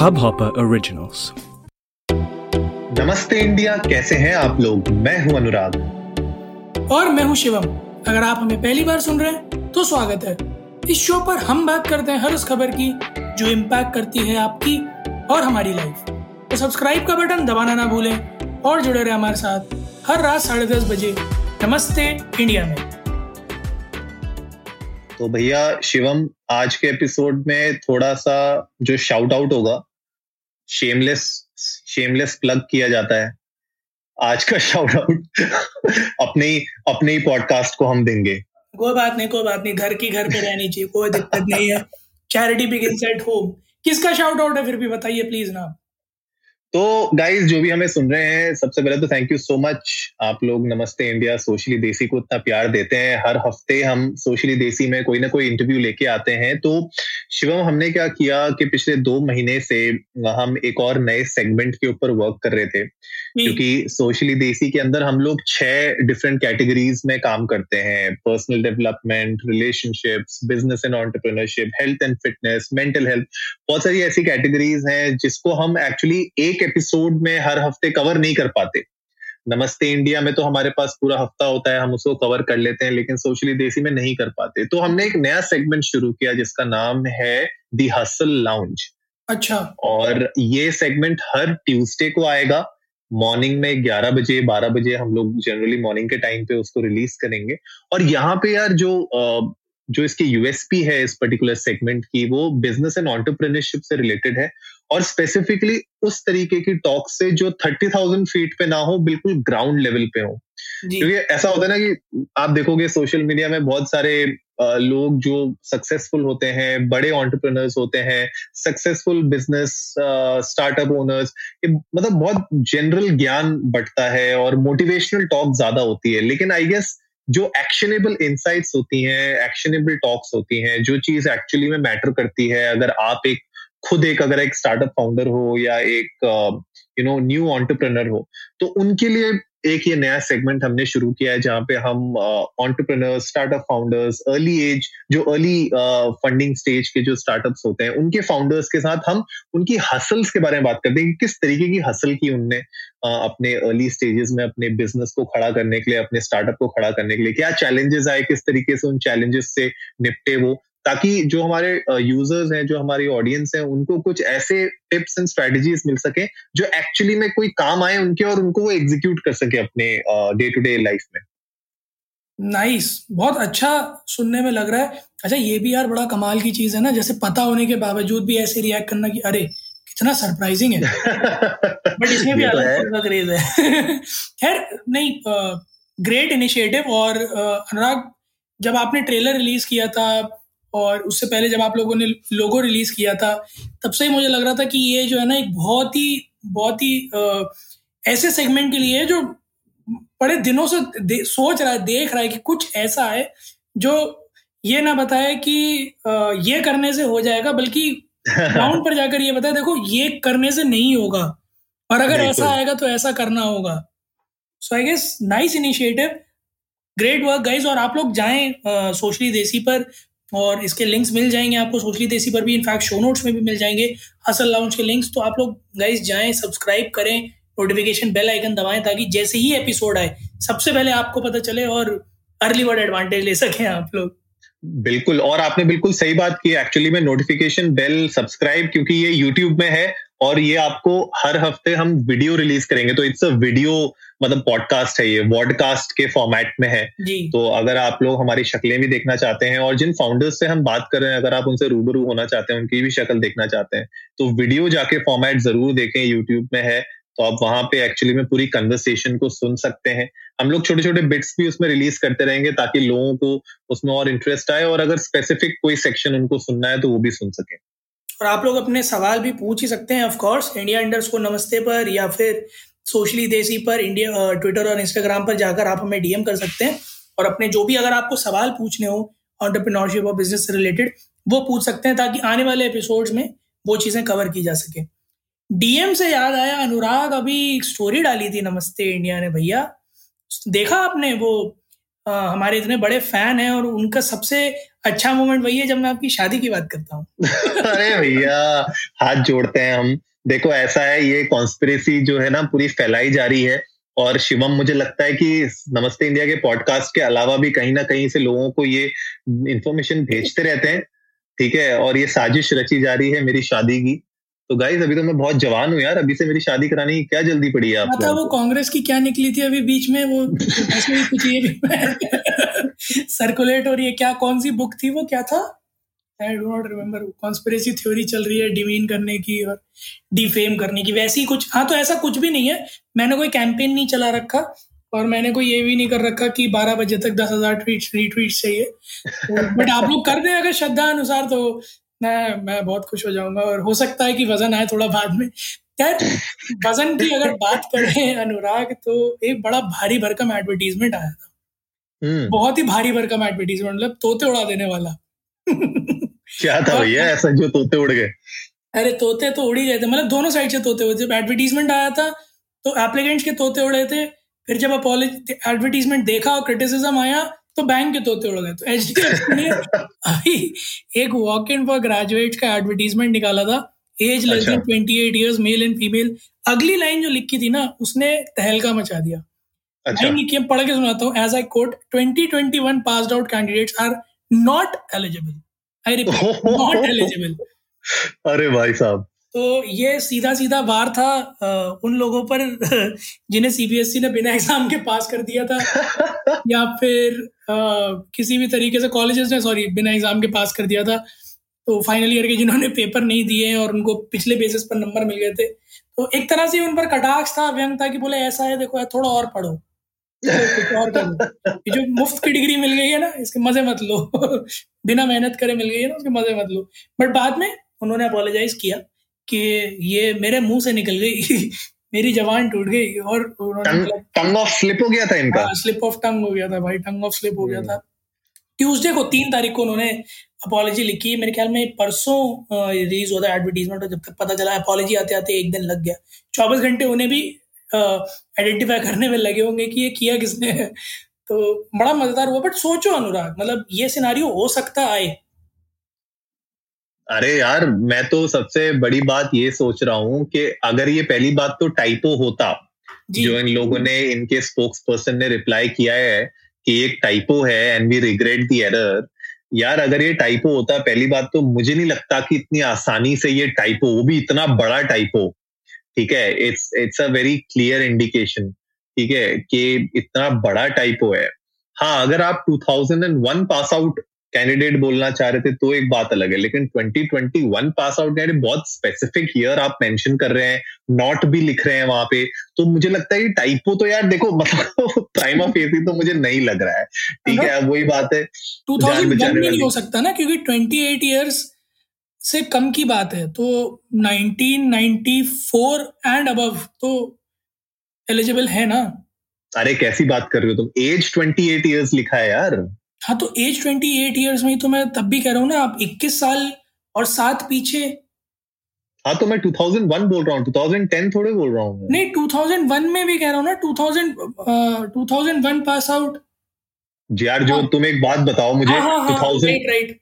Hubhopper Originals. नमस्ते India कैसे हैं आप लोग? मैं हूँ अनुराग। और मैं हूँ शिवम। अगर आप हमें पहली बार सुन रहे हैं तो स्वागत है। इस शो पर हम बात करते हैं हर उस खबर की जो इम्पैक्ट करती है आपकी और हमारी लाइफ तो सब्सक्राइब का बटन दबाना ना भूलें और जुड़े रहे हमारे साथ हर रात साढ़े दस बजे नमस्ते इंडिया में। तो भैया शिवम आज के एपिसोड में थोड़ा सा जो शाउट आउट होगा शेमलेस शेमलेस प्लग किया जाता है। आज का शाउट आउट अपने ही अपने ही पॉडकास्ट को हम देंगे। कोई बात नहीं, कोई बात नहीं, घर की घर पे रहनी चाहिए, कोई दिक्कत नहीं है। चैरिटी बिगिंस एट होम किसका शाउट आउट है फिर भी बताइए प्लीज़ ना। तो गाइज़ जो भी हमें सुन रहे हैं, सबसे पहले तो थैंक यू सो मच आप लोग नमस्ते इंडिया, सोशली देसी को इतना प्यार देते हैं। हर हफ़्ते हम सोशली देसी में कोई ना कोई इंटरव्यू लेके आते हैं। तो शिवम, हमने क्या किया कि पिछले दो महीने से हम एक और नए सेगमेंट के ऊपर वर्क कर रहे थे। क्योंकि सोशली देसी के अंदर हम लोग छह डिफरेंट कैटेगरीज में काम करते हैं। Personal development relationships business and entrepreneurship health and fitness mental health बहुत सारी ऐसी कैटेगरीज हैं जिसको हम एक्चुअली एक एपिसोड में हर हफ़्ते कवर नहीं कर पाते। नमस्ते इंडिया में तो हमारे पास पूरा हफ़्ता होता है हम उसको कवर कर लेते हैं लेकिन सोशली देसी में नहीं कर पाते। तो हमने एक नया सेगमेंट शुरू किया जिसका नाम है दी हसल लाउंज अच्छा। और ये सेगमेंट हर ट्यूसडे को आएगा। मॉर्निंग में 11 बजे 12 बजे हम लोग जनरली मॉर्निंग के टाइम पे उसको रिलीज़ करेंगे। और यहाँ पे यार जो जो इसकी यूएसपी है इस पर्टिकुलर सेगमेंट की वो बिज़नेस एंड ऑन्टरप्रेन्योरशिप से रिलेटेड है। और स्पेसिफिकली उस तरीके की टॉक से जो थर्टी थाउज़ेंड फीट पे ना हो बिल्कुल ग्राउंड लेवल पे हो। क्योंकि ऐसा होता है ना कि आप देखोगे सोशल मीडिया में बहुत सारे लोग जो सक्सेसफुल होते हैं, बड़े ऑन्टरप्रनर्स होते हैं सक्सेसफुल बिज़नेस स्टार्टअप ओनर्स मतलब बहुत जनरल ज्ञान बढ़ता है और मोटिवेशनल टॉक ज़्यादा होती है। लेकिन आई गेस जो एक्शनेबल इंसाइट्स होती हैं एक्शनेबल टॉक्स होती हैं, जो चीज़ एक्चुअली में मैटर करती है, अगर आप एक, खुद एक अगर एक स्टार्टअप फाउंडर हो या एक यू नो न्यू ऑन्टरप्रनर हो तो उनके लिए एक ये नया सेगमेंट हमने शुरू किया है जहाँ पे हम entrepreneurs startup founders early age जो अर्ली फंडिंग स्टेज के जो स्टार्टअप्स होते हैं उनके फाउंडर्स के साथ हम उनकी हसल्स के बारे में बात करते हैं कि किस तरीके की हसल की उनने uh, अपने अर्ली स्टेजेस में अपने बिज़नेस को खड़ा करने के लिए अपने स्टार्टअप को खड़ा करने के लिए क्या चैलेंजेस आए किस तरीके से उन चैलेंजेस से निपटे वो ताकि जो हमारे यूज़र्स हैं जो हमारी ऑडियंस है उनको कुछ ऐसे टिप्स एंड स्ट्रेटजीज मिल सके जो एक्चुअली में कोई काम आए उनके और उनको वो एग्जीक्यूट कर सके अपने डे टू डे लाइफ में। Nice nice. बहुत अच्छा सुनने में लग रहा है। अच्छा ये भी यार बड़ा कमाल की चीज़ है ना जैसे पता होने के बावजूद भी ऐसे रिएक्ट करना कि अरे कितना सरप्राइजिंग है। बट इसमें भी तो अलग क्रेज है। खैर नहीं ग्रेट इनिशिएटिव और अनुराग जब आपने ट्रेलर रिलीज़ किया था और उससे पहले जब आप लोगों ने लोगो रिलीज़ किया था तब से ही मुझे लग रहा था कि ये जो है ना एक बहुत ही बहुत ही आ, ऐसे सेगमेंट के लिए जो बड़े दिनों से सोच रहा है देख रहा है कि कुछ ऐसा है जो ये ना बताए कि आ, ये करने से हो जाएगा बल्कि ग्राउंड पर जाकर ये बताए देखो ये करने से नहीं होगा। और अगर ऐसा आएगा तो ऐसा करना होगा। So I guess nice initiative great work guys और आप लोग जाएँ सोशली देसी पर और इसके लिंक्स मिल जाएँगे आपको सोशली देसी पर भी इनफैक्ट शो नोट्स में भी मिल जाएँगे। असल लाउंज के लिंक्स तो आप लोग गाइस जाएँ सब्सक्राइब करें नोटिफिकेशन बेल आइकन दबाएँ ताकि जैसे ही एपिसोड आए, सबसे पहले आपको पता चले और अर्ली वर्ड एडवांटेज ले सकें आप लोग। बिल्कुल, और आपने बिल्कुल सही बात की। एक्चुअली में नोटिफिकेशन बेल सब्सक्राइब क्योंकि ये यूट्यूब में है और ये आपको हर हफ़्ते हम वीडियो रिलीज़ करेंगे। तो इट्स अ वीडियो मतलब पॉडकास्ट है ये वॉडकास्ट के फॉर्मेट में है। तो अगर आप लोग हमारी शक्लें भी देखना चाहते हैं और जिन फाउंडर्स से हम बात कर रहे हैं अगर आप उनसे रूबरू होना चाहते हैं उनकी भी शक्ल देखना चाहते हैं तो वीडियो जाके फॉर्मेट ज़रूर देखें यूट्यूब में है। तो आप वहाँ पे एक्चुअली में पूरी कन्वर्सेशन को सुन सकते हैं। हम लोग छोटे छोटे बिट्स भी उसमें रिलीज़ करते रहेंगे ताकि लोगों को उसमें और इंटरेस्ट आए और अगर स्पेसिफिक कोई सेक्शन उनको सुनना है तो वो भी सुन सके। और आप लोग अपने सवाल भी पूछ ही सकते हैं ऑफकोर्स इंडिया इंडर्स को नमस्ते पर या फिर सोशली देसी पर इंडिया ट्विटर और इंस्टाग्राम पर जाकर आप हमें डीएम कर सकते हैं और अपने जो भी अगर आपको सवाल पूछने हो ऑन्टरप्रिनोरशिप और बिज़नेस से रिलेटेड वो पूछ सकते हैं ताकि आने वाले एपिसोड्स में वो चीज़ें कवर की जा सके। डीएम से याद आया अनुराग अभी एक स्टोरी डाली थी नमस्ते इंडिया ने भैया। देखा आपने वो आ, हमारे इतने बड़े फ़ैन हैं और उनका सबसे अच्छा मोमेंट वही है जब मैं आपकी शादी की बात करता हूँ। अरे भैया हाथ जोड़ते हैं हम। देखो ऐसा है ये कॉन्स्पिरेसी जो है ना पूरी फैलाई जा रही है। और शिवम मुझे लगता है कि नमस्ते इंडिया के पॉडकास्ट के अलावा भी कहीं ना कहीं से लोगों को ये इंफॉर्मेशन भेजते रहते हैं। ठीक है और ये साजिश रची जा रही है मेरी शादी की। तो गाइस अभी तो मैं बहुत जवान हूँ यार। अभी से मेरी शादी कराने की क्या जल्दी पड़ी है आप मतलब वो कांग्रेस की क्या निकली थी अभी बीच में? वो कुछ ये भी सर्कुलेट हो रही है। क्या कौन सी बुक थी वो? क्या था? I do not remember conspiracy theory चल रही है डिमीन करने की और डिफेम करने की। वैसी कुछ हाँ तो ऐसा कुछ भी नहीं है। मैंने कोई कैंपेन नहीं चला रखा और मैंने कोई ये भी नहीं कर रखा कि 12 बजे तक दस हज़ार ट्वीट रीट्वीट चाहिए। बट तो, आप लोग कर दें अगर श्रद्धा अनुसार तो मैं मैं बहुत खुश हो जाऊँगा। और हो सकता है कि वज़न आए थोड़ा बाद में। यार वज़न की अगर बात करें अनुराग तो एक बड़ा भारी भरकम एडवर्टीजमेंट आया था। बहुत ही भारी भरकम एडवर्टीजमेंट मतलब तोते उड़ा देने वाला। क्या था भैया ऐसा जो तोते उड़ गए? अरे तोते तो उड़ ही गए थे मतलब दोनों साइड से तोते हुए जब एडवर्टीजमेंट आया था तो एप्लीकेंट्स के तोते उड़े थे। फिर जब एडवर्टीजमेंट देखा और क्रिटिसिज्म आया तो बैंक के तोते उड़ गए। तो एच ने अभी एक वॉक इन फॉर ग्रेजुएट का एडवर्टीजमेंट निकाला था। Age less than twenty eight years male and female अगली लाइन जो लिखी थी ना उसने तहलका मचा दिया। अच्छा। पढ़ के सुनाता हूँ as I quote twenty twenty one pass out candidates are not eligible I repeat not eligible अरे भाई साहब। तो ये सीधा सीधा वार था आ, उन लोगों पर जिन्हें सीबीएसई e ने बिना एग्ज़ाम के पास कर दिया था या फिर आ, किसी भी तरीके से कॉलेजेस ने सॉरी बिना एग्ज़ाम के पास कर दिया था तो फाइनल ईयर के जिन्होंने पेपर नहीं दिए और उनको पिछले बेसिस पर नंबर मिल गए थे। तो एक तरह से उन पर कटाक्ष था व्यंग था कि बोले ऐसा है देखो थोड़ा और पढ़ो। और ये जो मुफ़्त की डिग्री मिल गई है ना इसके मज़े मत लो। बिना मेहनत करे मिल गई है ना उसके मज़े मत लो। बट बाद में उन्होंने अपोलोजाइज किया कि ये मेरे मुँह से निकल गई मेरी जवान टूट गई और टंग ऑफ़ स्लिप हो गया था इनका? स्लिप ऑफ़ टंग हो गया था भाई टंग ऑफ़ स्लिप हो गया था। ट्यूसडे को तीन तारीख को उन्होंने अपॉलोजी लिखी। मेरे ख्याल में परसों रिलीज़ हुआ था एडवर्टीजमेंट जब तक पता चला अपॉलोजी आते आते एक दिन लग गया। चौबीस घंटे उन्हें भी आइडेंटिफाई करने में लगे होंगे कि ये किया किसने है। तो बड़ा मज़ेदार हुआ बट सोचो अनुराग मतलब ये सिनारियो हो सकता है अरे यार मैं तो सबसे बड़ी बात ये सोच रहा हूँ कि अगर ये पहली बात तो टाइपो होता जो। इन लोगों ने इनके स्पोक्स पर्सन ने रिप्लाई किया है कि एक टाइपो है and we regret the error यार अगर ये टाइपो होता पहली बात तो मुझे नहीं लगता कि इतनी आसानी से ये टाइपो वो भी इतना बड़ा टाइपो ठीक है it's it's a very clear indication ठीक है कि इतना बड़ा टाइपो है। हाँ अगर आप 2001 पास आउट कैंडिडेट बोलना चाह रहे थे तो एक बात अलग है लेकिन 2021 पास आउट कैंडिडेट बहुत स्पेसिफिक ईयर आप मेंशन कर रहे हैं नॉट भी लिख रहे हैं वहाँ पे तो मुझे लगता है कि टाइपो तो यार देखो मतलब प्राइम ऑफ़ एसी तो मुझे नहीं लग रहा है ठीक है वही बात है। टू थाउज़ेंड नहीं हो सकता ना क्योंकि ट्वेंटी एट से कम की बात है तो 1994 एंड अबव तो एलिजिबल है ना? अरे कैसी बात कर रहे हो तुम? एज 28 इयर्स लिखा है यार। हाँ तो एज ट्वेंटी एट ईयर्स में तो मैं तब भी कह रहा हूँ ना आप इक्कीस साल और सात पीछे। हाँ तो मैं 2001 बोल रहा हूँ 2010 थोड़े बोल रहा हूँ नहीं 2001 में भी कह रहा हूँ ना 2000 2001 पास आउट जी यार जो हाँ, तुम एक बात बताओ मुझे हाँ, हाँ, 2000 राइट राइट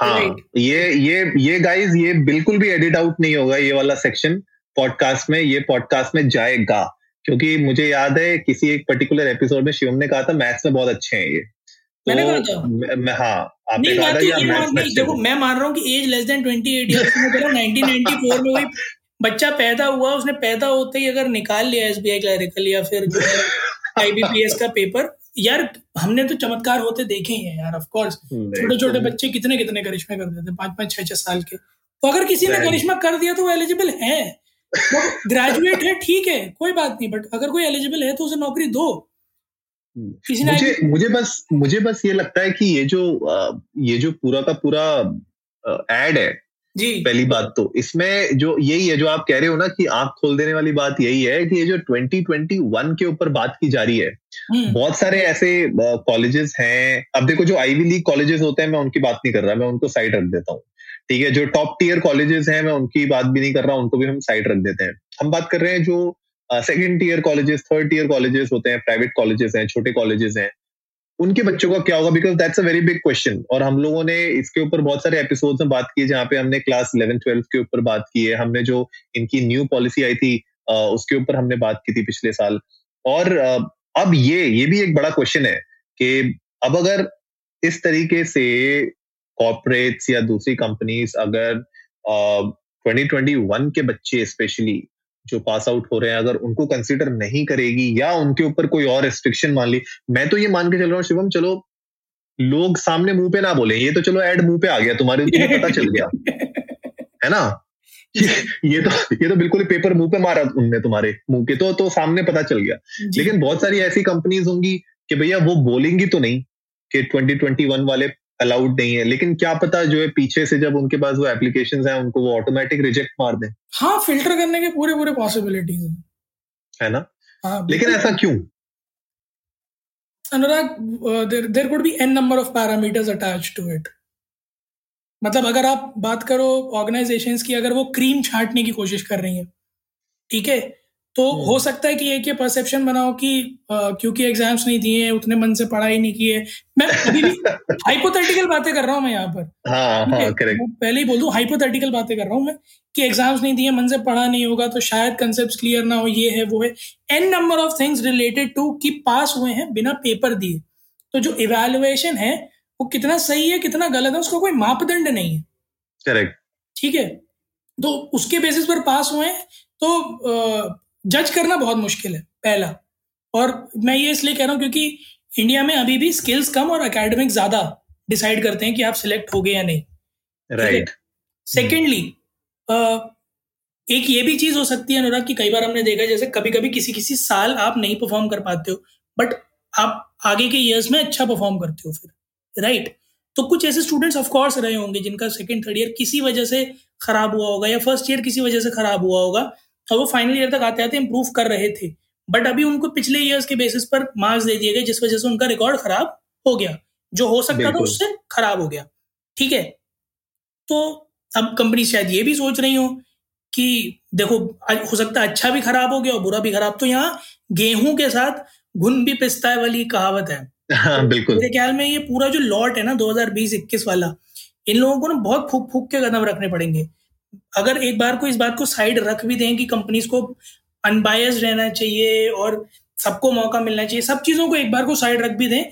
हाँ। ये ये ये गाइस ये बिल्कुल भी एडिट आउट नहीं होगा ये वाला सेक्शन पॉडकास्ट में ये पॉडकास्ट में जाएगा। क्योंकि मुझे याद है किसी एक पर्टिकुलर एपिसोड में शिवम ने कहा था मैथ्स में बहुत अच्छे हैं ये। मैंने कहा था। हाँ आपने कहा था ये देखो मैं मान रहा हूँ कि age less than twenty eight में बोला नाइनटीन में वही बच्चा पैदा हुआ उसने पैदा होते ही अगर निकाल लिया एस बी आई क्लैरिकल या फिर आईबीपीएस का पेपर यार हमने तो चमत्कार होते देखे ही हैं यार ऑफ़ कोर्स छोटे छोटे बच्चे कितने कितने करिश्मे कर देते हैं पाँच पाँच छह छह साल के। तो अगर किसी ने करिश्मा कर दिया तो वो एलिजिबल है। ग्रेजुएट है ठीक है कोई बात नहीं बट अगर कोई एलिजिबल है तो उसे नौकरी दो। किसी मुझे मुझे बस मुझे बस ये लगता है कि ये जो ये जो पूरा का पूरा एड है जी। पहली बात तो। इसमें जो यही है जो आप कह रहे हो ना कि आँख खोल देने वाली बात यही है कि ये जो 2021 के ऊपर बात की जा रही है हम्म। बहुत सारे ऐसे कॉलेजेस हैं। अब देखो जो आईवी लीग कॉलेजेस होते हैं मैं उनकी बात नहीं कर रहा मैं उनको साइड रख देता हूँ। ठीक है जो टॉप टीयर कॉलेजेस हैं मैं उनकी बात भी नहीं कर रहा उनको भी हम साइड रख देते हैं। हम बात कर रहे हैं जो second tier colleges third tier colleges होते हैं प्राइवेट कॉलेजेस हैं छोटे कॉलेजेस हैं। उनके बच्चों का क्या होगा? Because that's a very big question और हम लोगों ने इसके ऊपर बहुत सारे एपिसोड्स में बात की है, जहाँ पे हमने क्लास इलेवन ट्वेल्थ के ऊपर बात की है। हमने जो इनकी न्यू पॉलिसी आई थी उसके ऊपर हमने बात की थी पिछले साल। और अब ये ये भी एक बड़ा क्वेश्चन है कि अब अगर इस तरीके से कॉर्पोरेट्स या दूसरी कंपनीज़ अगर ट्वेंटी ट्वेंटी वन के बच्चे स्पेशली जो पास आउट हो रहे हैं अगर उनको कंसिडर नहीं करेगी या उनके ऊपर कोई और रेस्ट्रिक्शन मान ली मैं तो ये मान के चल रहा हूँ शिवम चलो लोग सामने मुँह पे ना बोले ये तो चलो एड मुँह पे आ गया तुम्हारे तुम्हें पता चल गया है ना? ये तो ये तो बिल्कुल पेपर मुँह पे मारा उनने तुम्हारे मुँह के तो तो सामने पता चल गया। लेकिन बहुत सारी ऐसी कंपनीज़ होंगी कि भैया वो बोलेंगी तो नहीं कि 2021 वाले अलाउड नहीं है। लेकिन क्या पता जो है पीछे से जब उनके पास वो एप्लीकेशन है उनको वो ऑटोमेटिक रिजेक्ट मार दे। हाँ फ़िल्टर करने के पूरे पूरे पॉसिबिलिटीज है। है ना? हाँ, लेकिन ऐसा क्यों? Anurag there could be an number of parameters attach to it मतलब अगर आप बात करो ऑर्गेनाइजेशंस की अगर वो क्रीम छांटने की कोशिश कर रही है ठीक है? तो हो हम्म। सकता है कि एक ये परसेप्शन बनाओ कि आ, क्योंकि एग्ज़ाम्स नहीं दिए उतने मन से पढ़ाई नहीं किए मैं अभी भी हाइपोथेटिकल बातें कर रहा हूँ मैं यहाँ पर। हाँ, हाँ, पहले ही बोल दू हाइपोथेटिकल बातें कर रहा हूँ मैं कि एग्ज़ाम्स नहीं दिए मन से पढ़ा नहीं होगा तो शायद कंसेप्ट क्लियर ना हो ये है वो है। An number of things related to कि पास हुए हैं बिना पेपर दिए। तो जो इवेल्युएशन है वो कितना सही है कितना गलत है उसका कोई मापदंड नहीं है। करेक्ट ठीक है? तो उसके बेसिस पर पास हुए हैं तो जज करना बहुत मुश्किल है पहला। और मैं ये इसलिए कह रहा हूँ क्योंकि इंडिया में अभी भी स्किल्स कम और अकेडमिक ज़्यादा डिसाइड करते हैं कि आप सिलेक्ट हो गए या नहीं। राइट सेकेंडली एक ये भी चीज़ हो सकती है अनुराग कि कई बार हमने देखा जैसे कभी कभी किसी किसी साल आप नहीं परफॉर्म कर पाते हो बट आप आगे के ईयर्स में अच्छा परफॉर्म करते हो फिर राइट तो कुछ ऐसे स्टूडेंट्स ऑफ़ कोर्स रहे होंगे जिनका सेकेंड थर्ड ईयर किसी वजह से खराब हुआ होगा या फ़र्स्ट ईयर किसी वजह से खराब हुआ होगा और वो फाइनल ईयर तक आते आते इम्प्रूव कर रहे थे। बट अभी उनको पिछले ईयर्स के बेसिस पर मार्क्स दे दिए गए जिस वजह से उनका रिकॉर्ड खराब हो गया। जो हो सकता था उससे खराब हो गया। ठीक है? तो अब कंपनी शायद ये भी सोच रही हो कि देखो हो सकता है अच्छा भी खराब हो गया और बुरा भी खराब। तो यहाँ गेहूँ के साथ घुन भी पिस्ता है वाली कहावत है। हाँ, बिल्कुल। मेरे ख्याल में ये पूरा जो लॉट है ना 2020-21 वाला इन लोगों को ना बहुत फूक फूक के कदम रखने पड़ेंगे। अगर एक बार को इस बात को साइड रख भी दें कि कंपनीज़ को अनबायस रहना चाहिए और सबको मौका मिलना चाहिए, सब चीज़ों को एक बार को साइड रख भी दें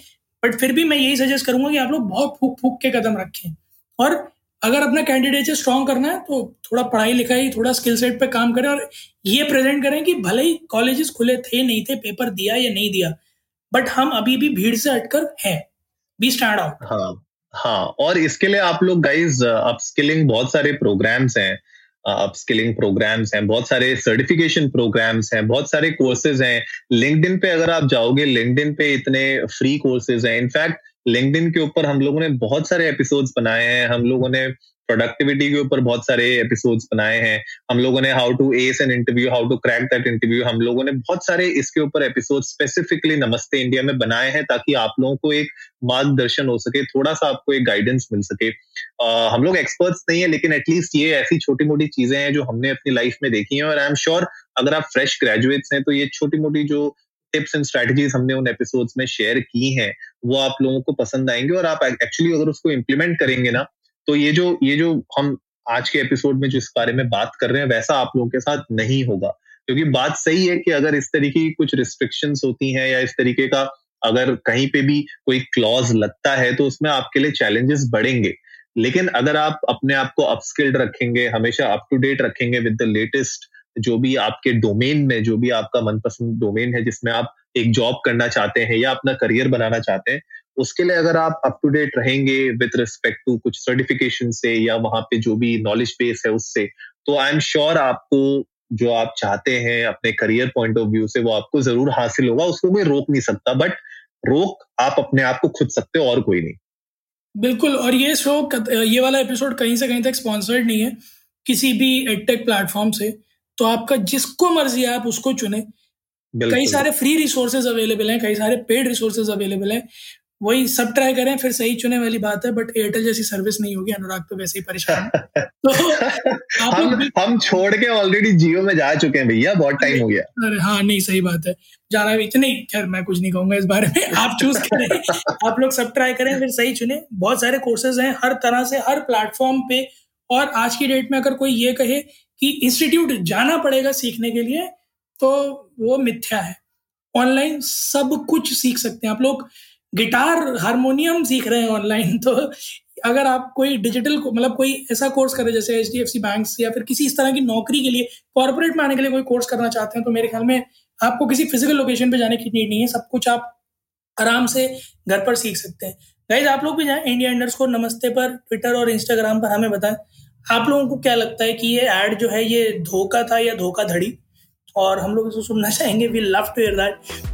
बट फिर भी मैं यही सजेस्ट करूँगा कि आप लोग बहुत फूक फूक के कदम रखें। और अगर अपना कैंडिडेट स्ट्रॉन्ग करना है तो थोड़ा पढ़ाई लिखाई, थोड़ा स्किल सेट पे काम करें और ये प्रेजेंट करें कि भले ही कॉलेजेस खुले थे, नहीं थे पेपर दिया या नहीं दिया बट हम अभी भी भीड़ से हटकर हैं। बी स्टैंड आउट हाँ। हाँ और इसके लिए आप लोग गाइज़ अपस्किलिंग बहुत सारे प्रोग्राम्स हैं अपस्किलिंग प्रोग्राम्स हैं, बहुत सारे सर्टिफिकेशन प्रोग्राम्स हैं, बहुत सारे कोर्सेज हैं। लिंकड पे अगर आप जाओगे लिंकड पे इतने फ्री कोर्सेज हैं। इनफैक्ट लिंकड के ऊपर हम लोगों ने बहुत सारे एपिसोड्स बनाए हैं, हम लोगों ने प्रोडक्टिविटी के ऊपर बहुत सारे एपिसोड्स बनाए हैं। हम लोगों ने how to ace an interview how to crack that interview हम लोगों ने बहुत सारे इसके ऊपर एपिसोड स्पेसिफिकली नमस्ते इंडिया में बनाए हैं ताकि आप लोगों को एक मार्गदर्शन हो सके थोड़ा सा आपको एक गाइडेंस मिल सके। आ, हम लोग एक्सपर्ट्स नहीं है लेकिन एटलीस्ट ये ऐसी छोटी मोटी चीज़ें हैं जो हमने अपनी लाइफ में देखी हैं और आई एम श्योर अगर आप फ्रेश ग्रेजुएट्स हैं तो ये छोटी मोटी जो टिप्स एंड स्ट्रेटजीज हमने उन एपिसोड्स में शेयर की हैं वो आप लोगों को पसंद आएँगे और आप एक्चुअली अगर उसको इम्प्लीमेंट करेंगे ना तो ये जो ये जो हम आज के एपिसोड में जिस बारे में बात कर रहे हैं, वैसा आप लोगों के साथ नहीं होगा। क्योंकि बात सही है कि अगर इस तरीके की कुछ रिस्ट्रिक्शंस होती हैं या इस तरीके का अगर कहीं पे भी कोई क्लॉज लगता है तो उसमें आपके लिए चैलेंजेस बढ़ेंगे। लेकिन अगर आप अपने आप को अपस्किल्ड रखेंगे, हमेशा अप टू डेट रखेंगे विद द लेटेस्ट जो भी आपके डोमेन में, जो भी आपका मनपसंद डोमेन है जिसमें आप एक जॉब करना चाहते हैं या अपना करियर बनाना चाहते हैं उसके लिए अगर आप अप टू डेट रहेंगे विद रिस्पेक्ट टू कुछ सर्टिफिकेशन से या वहाँ पे जो भी नॉलेज बेस है उससे तो आई एम श्योर आपको जो आप चाहते हैं अपने करियर पॉइंट ऑफ़ व्यू से वो आपको ज़रूर हासिल होगा उसको कोई रोक नहीं सकता बट रोक आप अपने आप को खुद सकते हो और कोई नहीं। बिल्कुल और ये शो ये वाला एपिसोड कहीं से कहीं तक स्पॉन्सर्ड नहीं है किसी भी एडटेक प्लेटफॉर्म से तो आपका जिसको मर्ज़ी है आप उसको चुने। कई सारे फ्री रिसोर्सेज अवेलेबल हैं कई सारे पेड रिसोर्सेज अवेलेबल हैं वही सब ट्राई करें फिर सही चुने वाली बात है बट एयरटेल जैसी सर्विस नहीं होगी अनुराग तो वैसे ही परेशान है। तो आप हम हम छोड़ के ऑलरेडी जियो में जा चुके हैं भैया बहुत टाइम हो गया। अरे हाँ नहीं सही बात है। जाना भी नहीं खैर मैं कुछ नहीं कहूँगा इस बारे में। आप चूज़ करें आप लोग सब ट्राई करें फिर सही चुने। बहुत सारे कोर्सेज हैं हर तरह से हर प्लेटफॉर्म पे। और आज की डेट में अगर कोई ये कहे कि इंस्टीट्यूट जाना पड़ेगा सीखने के लिए तो वो मिथ्या है। ऑनलाइन सब कुछ सीख सकते हैं। आप लोग गिटार हारमोनियम सीख रहे हैं ऑनलाइन तो अगर आप कोई डिजिटल मतलब कोई ऐसा कोर्स करें, जैसे H D F C bank या फिर किसी इस तरह की नौकरी के लिए कॉर्पोरेट में आने के लिए कोई कोर्स करना चाहते हैं तो मेरे ख्याल में आपको किसी फ़िज़िकल लोकेशन पे जाने की नीड नहीं है, सब कुछ आप आराम से घर पर सीख सकते हैं। गाइज़ आप लोग भी जाएँ इंडिया इंडर्स को नमस्ते पर ट्विटर और इंस्टाग्राम पर हमें बताएँ। आप लोगों को क्या लगता है कि ये एड जो है, ये धोखा था या धोखा धड़ी और हम लोग इसको सुनना चाहेंगे we love to hear that